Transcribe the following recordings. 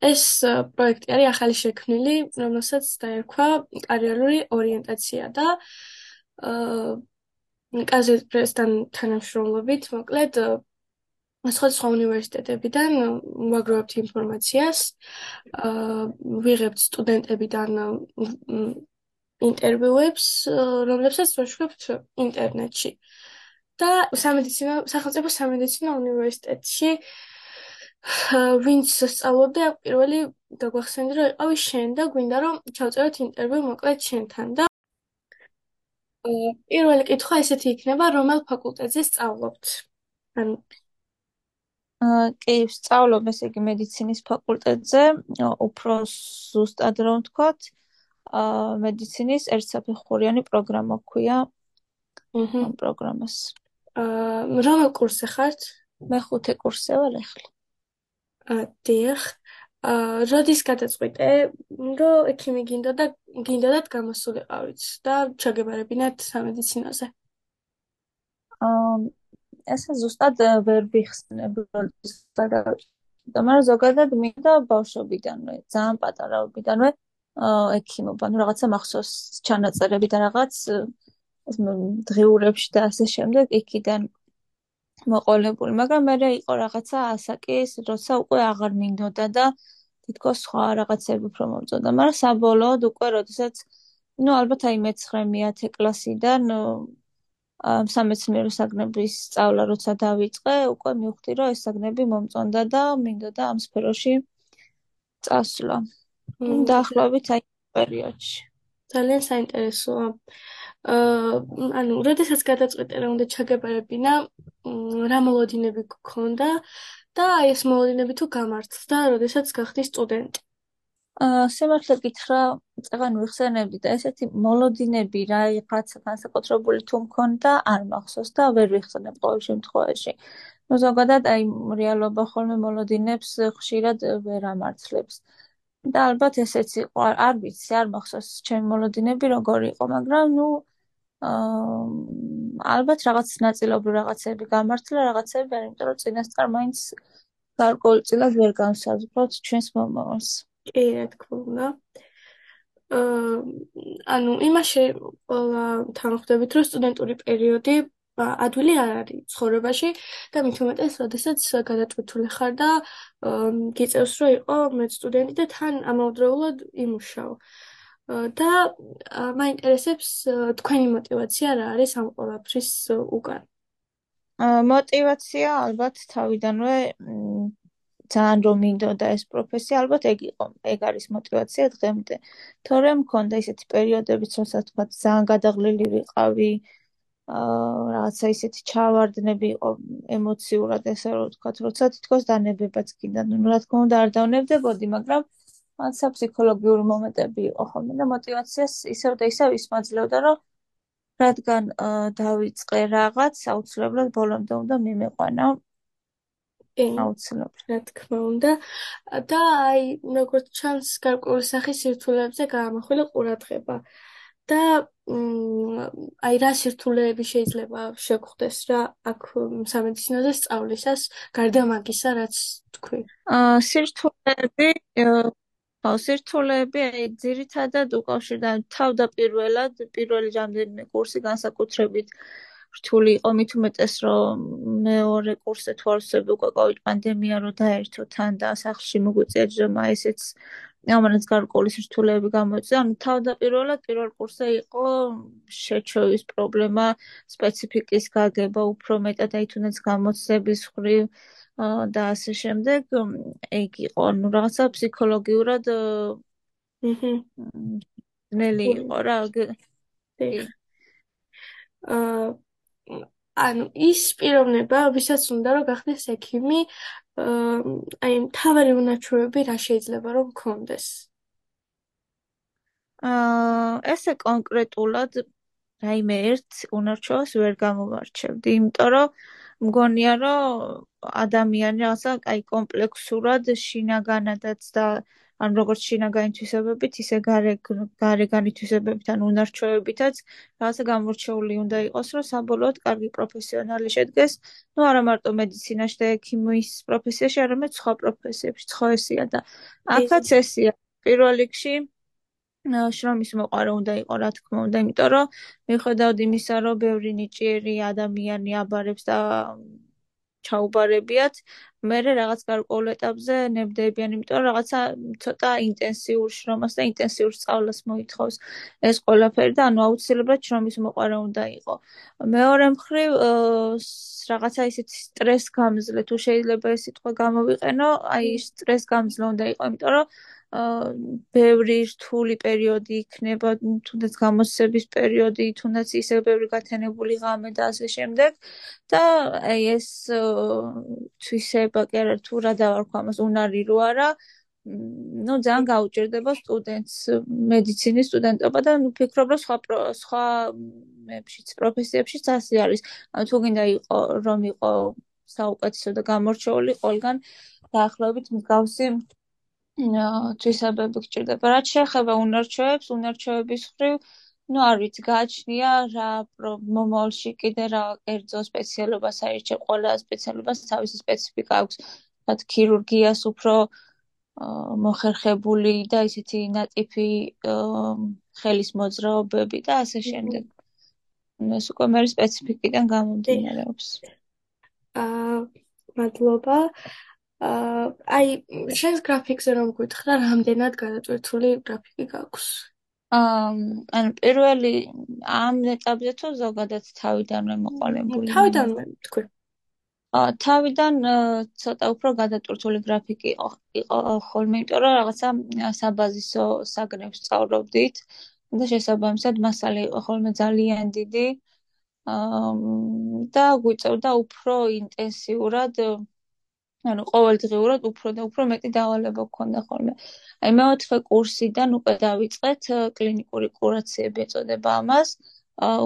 ეს პროექტი არის ახალი შექმნილი, რომელსაც დაერქვა კარიერული ორიენტაცია და აა კაზეთ პრესთან თანამშრომლობით, მოკლედ სხვადასხვა უნივერსიტეტებიდან ვაგროვებთ ინფორმაციას, აა ვიღებთ სტუდენტებიდან ინტერვიუებს, რომლებსაც ვაშუქებთ ინტერნეტში. და სამედიცინო სახელმწიფო სამედიცინო უნივერსიტეტში ვინც სწავლობდა პირველი დაგვახსენდი რომ იყავი შენ და გვინდა რომ ჩავწეროთ ინტერვიუ მოკლედ შენთან და პირველი კითხვა ესეთი იქნება რომელ ფაკულტეტზე სწავლობთ ან კი, სწავლობ ესე იგი მედიცინის ფაკულტეტზე, უფრო ზუსტად რომ ვთქვათ, აა მედიცინის ერთსაფეხურიანი პროგრამა ქვია. აჰა, პროგრამას. აა რომელ კურსზე ხართ? მეხუთე კურსზე ვარ ახლა. დიახ. აა როდის გადაწყვიტე, რომ ექიმი გინდა და გინდათ გამოსულიყავით და ჩაგებარებინათ სამედიცინოზე? აა ესე ზუსტად ვერ ვიხსნებ როდის გადავჭდა, მაგრამ ზოგადად მინდა ბავშვობიდანვე, ძალიან პატარაობიდანვე ექიმობა, ну რაღაცა მახსოვს ჩანაწერები და რაღაც დღიურებში და ასე შემდეგ იქიდან მოყოლებული, მაგრამ მე იყო რაღაცა ასაკის, როცა უკვე აღარ მინდოდა და თითქოს სხვა რაღაცები უფრო მომწონდა, მაგრამ საბოლოოდ უკვე როდესაც ну ალბათ აი მე-9-10 კლასიდან სამეცნიერო საგნების სწავლა როცა დავიწყე, უკვე მივხვდი, რომ ეს საგნები მომწონდა და მინდოდა ამ სფეროში წასვლა. დაახლოებით აი პერიოდში. ძალიან საინტერესოა. აა ანუ, როდესაც გადაწყვეტე რომ უნდა ჩაგებარებინა, რა მოლოდინები გქონდა და აი ეს მოლოდინები თუ გამართლდა, როდესაც გახდი სტუდენტი? აა სიმართლე გითხრა, წაღან ვიხსენებდი და ესეთი მოლოდინები რა იღაცა განსაკუთრებული თუ მქონდა, არ მახსოვს და ვერ ვიხსენებ ყოველ შემთხვევაში. ну ზოგადად აი რეალობა ხოლმე მოლოდინებს ხშირად ვერ ამართლებს. და ალბათ ესეც იყო, არ ვიცი, არ მახსოვს ჩემი მოლოდინები როგორი იყო, მაგრამ ну აა ალბათ რაღაც ნაწილობრივ რაღაცები გამართლა, რაღაცები ვერ, იმიტომ რომ წინასწარ მაინც გარკვეულწილად ვერ განსაზღვროთ ჩვენს მომავალს. კი, რა თქმა უნდა. აა ანუ იმაში ყველა თანხმდებით, რომ სტუდენტური პერიოდი ადვილი არ არის ცხოვრებაში და მით უმეტეს, როდესაც გადატვირთული ხარ და გიწევს, რომ იყო მეც სტუდენტი და თან ამავდროულად იმუშაო. და მაინტერესებს თქვენი мотиваცია რა არის ამ ყველაფრის უკან. мотиваცია ალბათ თავიდანვე ძალიან რომ მინდოდა ეს პროფესია, ალბათ ეგ იყო, ეგ არის мотиваცია დღემდე. თორემ მქონდა ისეთი პერიოდებიც, როცა თქვა ძალიან გადაღლილი ვიყავი, აა რაღაცა ისეთ ჩავარდნები იყო ემოციურად ესე რომ ვთქვათ, როცა თითქოს დანებებაც კიდე, ну რა თქმა უნდა არ დავნებდებოდი, მაგრამ ან საფსიქოლოგიური მომენტები იყო ხოლმე და мотивაციას ისევ და ისევ ისმაძლევდა, რომ რადგან დავიწყე რაღაც, აუცილებლად ბოლომდე უნდა მიმეყვანა. აუცილებლად, რა თქმა უნდა. და აი, როგორც ჩანს, გარკვეული სახის სირთულეებზე გაამახვილა ყურადღება. და აი რა სირთულეები შეიძლება შეგხვდეს რა აქ სამედიცინოზე სწავლისას გარდა მაგისა რაც თქვი? აა სირთულეები ხო სირთულეები აი ძირითადად უკავშირდა თავდაპირველად პირველი რამდენიმე კურსი განსაკუთრებით რთული იყო. მით უმეტეს რომ მეორე კურსზე თუ არ ვსები უკვე კოვიდ პანდემია რო დაერთო თან და სახლში მოგვიწია ჯერმა ესეც ამანაც გარკვეული სირთულეები გამოიწვია. ანუ თავდაპირველად პირველ კურსზე იყო შეჩოვის პრობლემა სპეციფიკის გაგება უფრო მეტად აი თუნდაც გამოცდების ხრივ და ასე შემდეგ. ეგ იყო. ანუ რაღაცა ფსიქოლოგიურად აჰა ნელი იყო რა აა ანუ ის პიროვნება, ვისაც უნდა რომ გახდეს ექიმი, აი თავარი უნაჩვევები რა შეიძლება რომ გქონდეს? აა ესე კონკრეტულად რაიმე ერთ უნარჩვევას ვერ გამომარჩევდი, იმიტომ რომ მგონია რომ ადამიანი რაღაცა აი კომპლექსურად შინაგანადაც და ან როგორც შინაგანი თვისებებით, ისე გარე გარეგანი თვისებებით, ან უნარჩვევებითაც რაღაცა გამორჩეული უნდა იყოს, რომ საბოლოოდ კარგი პროფესიონალი შედგეს, ну არა მარტო მედიცინაში და ექიმის პროფესიაში, არამედ სხვა პროფესიებში, სხვა ესია და აქაც ესია. პირველ რიგში შრომის მოყარე უნდა იყო, რა თქმა უნდა, იმიტომ რომ მიუხედავად იმისა, რომ ბევრი ნიჭიერი ადამიანი აბარებს და ჩაუბარებიათ, მე რაღაც გარკვეულ ეტაპზე ნებდებიან, იმიტომ რომ რაღაცა ცოტა ინტენსიურ შრომას და ინტენსიურ სწავლას მოითხოვს ეს ყველაფერი და ანუ აუცილებლად შრომის მოყარე უნდა იყო. მეორე მხრივ რაღაცა ისეთი სტრეს გამძლე თუ შეიძლება ეს სიტყვა გამოვიყენო, აი სტრეს გამძლე უნდა იყო, იმიტომ რომ ბევრი რთული პერიოდი იქნება, თუნდაც გამოცების პერიოდი, თუნდაც ისე ბევრი გათენებული ღამე და ასე შემდეგ. და აი ეს თვისება კი არა თუ რა დავარქვა ამას უნარი რო არა, ну ძალიან გაუჭირდება სტუდენტს მედიცინის სტუდენტობა და ვფიქრობ რომ სხვა სხვა მეებშიც პროფესიებშიც ასე არის. თუ გინდა იყო რომ იყო საუკეთესო და გამორჩეული ყველგან დაახლოებით მსგავსი თვისებები გჭირდება. რაც შეეხება უნარჩვევებს, უნარჩვევების ხრივ, ну არ ვიცი, გააჩნია რა მომავალში კიდე რა კერძო სპეციალობას აირჩე, ყველა სპეციალობას თავისი სპეციფიკა აქვს. რაც ქირურგიას უფრო მოხერხებული და ისეთი ნატიფი ხელის მოძრაობები და ასე შემდეგ. ეს უკვე მე სპეციფიკიდან გამომდინარეობს. აა მადლობა. აი შენს გრაფიკზე რომ გითხრა რამდენად გადაწყვეტილი გრაფიკი გაქვს? აა ან პირველი ამ ეტაპზე თუ ზოგადად თავიდანვე მოყოლებული თავიდანვე თქვი. აა თავიდან ცოტა უფრო გადაწყვეტილი გრაფიკი იყო იყო ხოლმე იმიტომ რომ რაღაცა საბაზისო საგნებს სწავლობდით და შესაბამისად მასალა იყო ხოლმე ძალიან დიდი აა და გვიწევდა უფრო ინტენსიურად ანუ ყოველდღიურად უფრო და უფრო მეტი დავალება გქონდა ხოლმე. აი მეოთხე კურსიდან უკვე დავიწყეთ კლინიკური კურაციები ეწოდება ამას.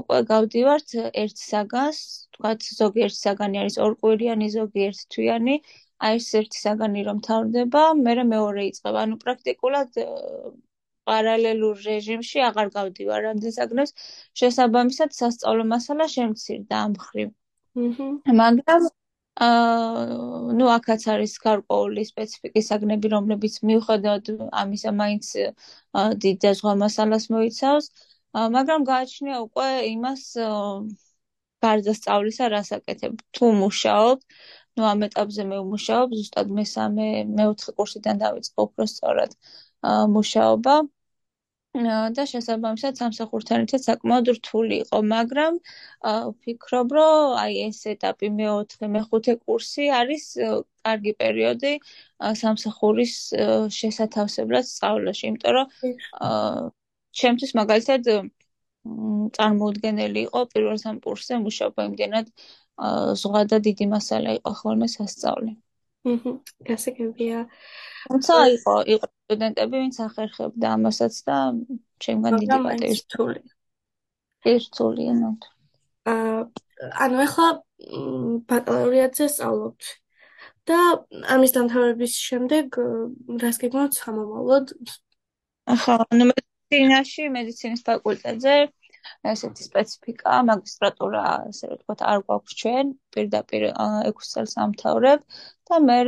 უკვე გავდივართ ერთ საგანს, თქვათ ზოგიერთ საგანი არის ორკვირიანი, ზოგიერთ თვიანი. აი ეს ერთი საგანი რომ თავდება, მე მეორე იწყება. ანუ პრაქტიკულად პარალელურ რეჟიმში აღარ გავდივარ ამდენ საგნებს. შესაბამისად სასწავლო მასალა შემცირდა ამ ხრივ. აჰა. მაგრამ ნუ აქაც არის გარკვეული სპეციფიკის აგნები, რომლებიც მიუხედავად ამისა მაინც დიდ და ზღვა მასალას მოიცავს, მაგრამ გააჩნია უკვე იმას გარდა სწავლისა რას აკეთებ, თუ მუშაობ, ნუ ამ ეტაპზე მე ვმუშაობ, ზუსტად მესამე, მეოთხე კურსიდან დავიწყე უფრო სწორად მუშაობა. და შესაბამისად სამსახურთან ერთად საკმაოდ რთული იყო, მაგრამ ვფიქრობ, რომ აი ეს ეტაპი მეოთხე, მეხუთე კურსი არის კარგი პერიოდი სამსახურის შესათავსებლად სწავლაში, იმიტომ რომ ჩემთვის მაგალითად წარმოუდგენელი იყო პირველ სამ კურსზე მუშაობა იმდენად ზღვა და დიდი მასალა იყო ხოლმე სასწავლი. აჰა, გასაგებია. თუმცა იყო იყო სტუდენტები, ვინც ახერხებდა ამასაც და ჩემგან დიდი პატივი რთული. რთული ენოთ. აა ანუ ახლა ბაკალავრიატზე სწავლობთ და ამის დამთავრების შემდეგ რას გეგმავთ სამომავლოდ? ახლა ანუ მედიცინაში, მედიცინის ფაკულტეტზე ესეთი სპეციფიკა, მაგისტრატურა, ასე ვთქვათ, არ გვაქვს ჩვენ, პირდაპირ 6 წელს ამთავრებ და მე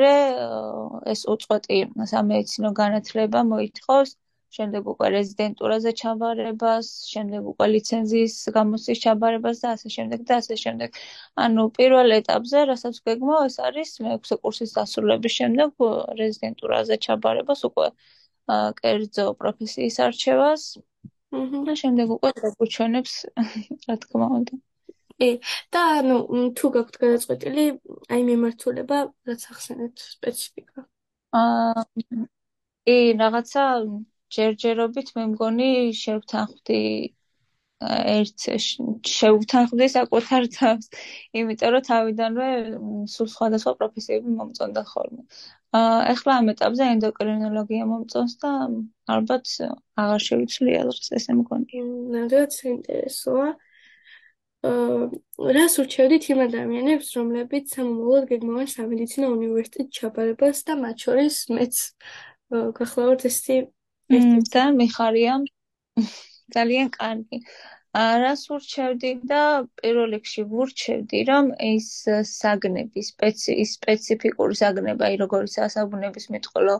ეს უწყვეტი სამედიცინო განათლება მოითხოვს შემდეგ უკვე რეზიდენტურაზე ჩაბარებას, შემდეგ უკვე ლიცენზიის გამოცდის ჩაბარებას და ასე შემდეგ და ასე შემდეგ. ანუ პირველ ეტაპზე, რასაც გეგმავ, ეს არის მეექვსე კურსის დასრულების შემდეგ რეზიდენტურაზე ჩაბარებას, უკვე კერძო პროფესიის არჩევას, და შემდეგ უკვე დაგუჩვენებს რა თქმა უნდა. კი, და ანუ თუ გაქვთ გადაწყვეტილი აი მიმართულება, რაც ახსენეთ სპეციფიკა. აა კი, რაღაცა ჯერჯერობით მე მგონი შევთანხმდი ერთ შევთანხმდი საკუთარ თავს, იმიტომ რომ თავიდანვე სულ სხვადასხვა პროფესიები მომწონდა ხოლმე. ეხლა ამ ეტაპზე ენდოკრინოლოგია მომწონს და ალბათ აღარ შევიცვლი აზრს ესე მგონი. ნამდვილად საინტერესოა. რას ურჩევდით იმ ადამიანებს, რომლებიც სამომავლოდ გეგმავენ სამედიცინო უნივერსიტეტ ჩაბარებას და მათ შორის მეც გახლავართ ესეთი და მიხარია ძალიან კარგი. რას ურჩევდი და პირველ რიგში ვურჩევდი, რომ ეს საგნები, სპეცი სპეციფიკური საგნები, აი როგორიც ასაბუნების მეტყოლო,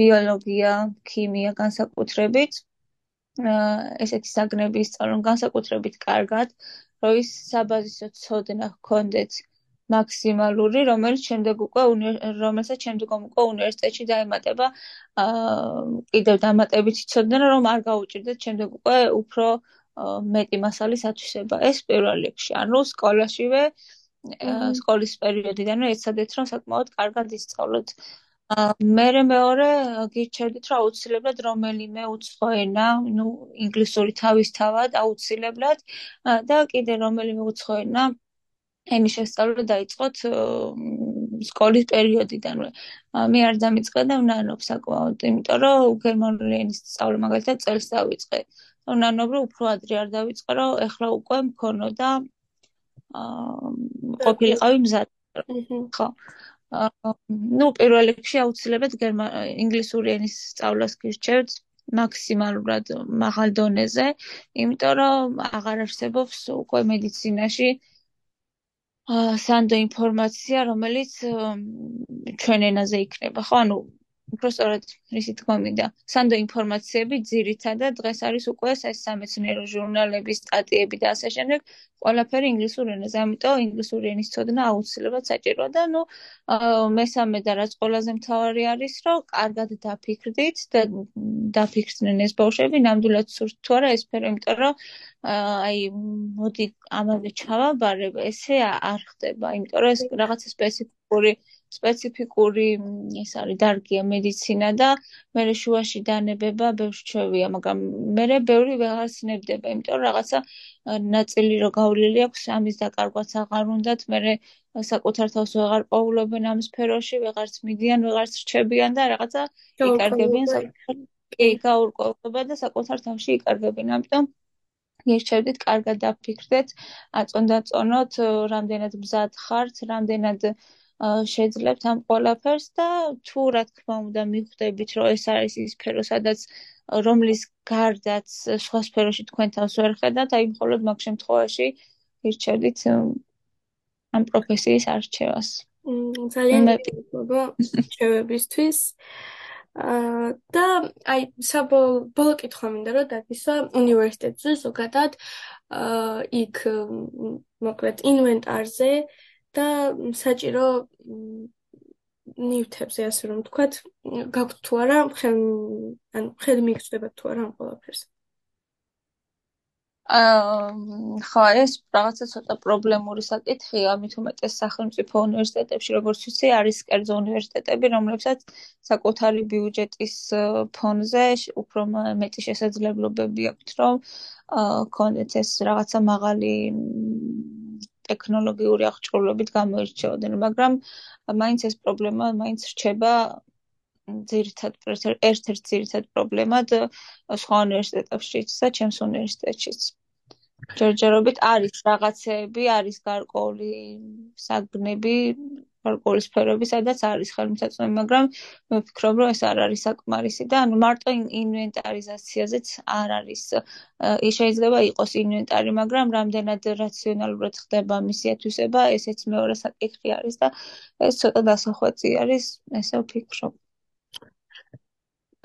ბიოლოგია, ქიმია განსაკუთრებით, ესეთი საგნები ისწავლონ განსაკუთრებით კარგად, რომ ის საბაზისო ცოდნა ჰქონდეთ მაქსიმალური, რომელიც შემდეგ უკვე რომელსაც შემდეგ უკვე უნივერსიტეტში დაემატება აა კიდევ დამატებითი ცოდნა, რომ არ გაუჭirdეთ შემდეგ უკვე უფრო მეტი მასალის ათვისება. ეს პირველ რიგში, ანუ სკოლაშივე სკოლის პერიოდიდანვე ეცადეთ, რომ საკმაოდ კარგად ისწავლოთ. მერე მეორე გირჩევდით რომ აუცილებლად რომელიმე უცხო ენა, ну, ინგლისური თავისთავად აუცილებლად და კიდე რომელიმე უცხო ენა ენის შესწავლა დაიწყოთ სკოლის პერიოდიდანვე. მე არ დამიწყე და ვნანობ საკმაოდ, იმიტომ რომ გერმანული ენის სწავლა მაგალითად წელს დავიწყე. ვნანობ რომ უფრო ადრე არ დავიწყე, რომ ეხლა უკვე მქონოდა აა ყოფილიყავი მზად. ხო. Ну პირველ რიგში აუცილებლად ინგლისური ენის სწავლას გირჩევთ მაქსიმალურად მაღალ დონეზე, იმიტომ რომ აღარ არსებობს უკვე მედიცინაში აა სანდო ინფორმაცია, რომელიც ჩვენ ენაზე იქნება, ხო? ანუ უბრალოდ ისე თქვა მინდა. სანდო ინფორმაციები ძირითადად დღეს არის უკვე ეს სამეცნიერო ჟურნალების სტატიები და ასე შემდეგ, ყველაფერი ინგლისურ ენაზე. ამიტომ ინგლისური ენის ცოდნა აუცილებლად საჭიროა და ნუ მესამე და რაც ყველაზე მთავარი არის, რომ კარგად დაფიქრდით და დაფიქრდნენ ეს ბავშვები, ნამდვილად სურთ თუ არა ეს სფერო, იმიტომ რომ აი მოდი ამაზე ჩავაბარებ, ესე არ ხდება, იმიტომ რომ ეს რაღაცა სპეციფიკური სპეციფიკური ეს არის დარგია მედიცინა და მე შუაში დანებება ბევრ ჩვევია, მაგრამ მე ბევრი ვეღარ ცნებდება, იმიტომ რომ რაღაცა ნაწილი რო გავლილი აქვს ამის დაკარგვაც აღარ უნდათ, მე საკუთარ თავს ვეღარ პოულობენ ამ სფეროში, ვეღარც მიდიან, ვეღარც რჩებიან და რაღაცა იკარგებიან საკუთარ კი გაურკვევება და საკუთარ თავში იკარგებიან, ამიტომ გირჩევდით კარგად დაფიქრდეთ, აწონდაწონოთ, რამდენად მზად ხართ, რამდენად შეძლებთ ამ ყველაფერს და თუ რა თქმა უნდა მიხვდებით რომ ეს არის ის სფერო სადაც რომლის გარდაც სხვა სფეროში თქვენ თავს ვერ ხედავთ აი მხოლოდ მაგ შემთხვევაში ირჩევდით ამ პროფესიის არჩევას. ძალიან მადლობა რჩევებისთვის და აი საბოლოო კითხვა მინდა რომ დაგისვა უნივერსიტეტზე ზოგადად იქ მოკლედ ინვენტარზე და საჭირო ნივთებზე ასე რომ ვთქვათ, გაქვთ თუ არა, ხელ ანუ ხელი მიგწდება თუ არა ამ ყველაფერს. აა ხო, ეს რაღაცა ცოტა პრობლემური საკითხია, ამით უმეტეს სახელმწიფო უნივერსიტეტებში, როგორც ვიცი, არის კერძო უნივერსიტეტები, რომლებსაც საკუთარი ბიუჯეტის ფონზე უფრო მეტი შესაძლებლობები აქვთ, რომ აა კონდეთ ეს რაღაცა მაღალი ტექნოლოგიური აღჭურვილობით გამოირჩეოდნენ, მაგრამ მაინც ეს პრობლემა მაინც რჩება ძირითად ერთ-ერთ ძირითად პრობლემად სხვა უნივერსიტეტებშიც და ჩემს უნივერსიტეტშიც. ჯერჯერობით არის რაღაცეები, არის გარკვეული საგნები, გარკვეული სფეროები, სადაც არის ხელმისაწვდომი, მაგრამ მე ვფიქრობ, რომ ეს არ არის საკმარისი და ანუ მარტო ინვენტარიზაციაზეც არ არის. შეიძლება იყოს ინვენტარი, მაგრამ რამდენად რაციონალურად ხდება მისი ათვისება, ესეც მეორე საკითხი არის და ეს ცოტა დასახვეწი არის, ესე ვფიქრობ.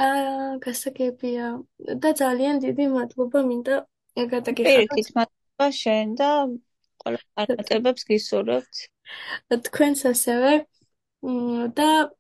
აა, გასაგებია და ძალიან დიდი მადლობა მინდა გადაგიხადოთ. პირიქით, მადლობა შენ და ყველა წარმატებებს გისურვებთ. откроем со сервер, да,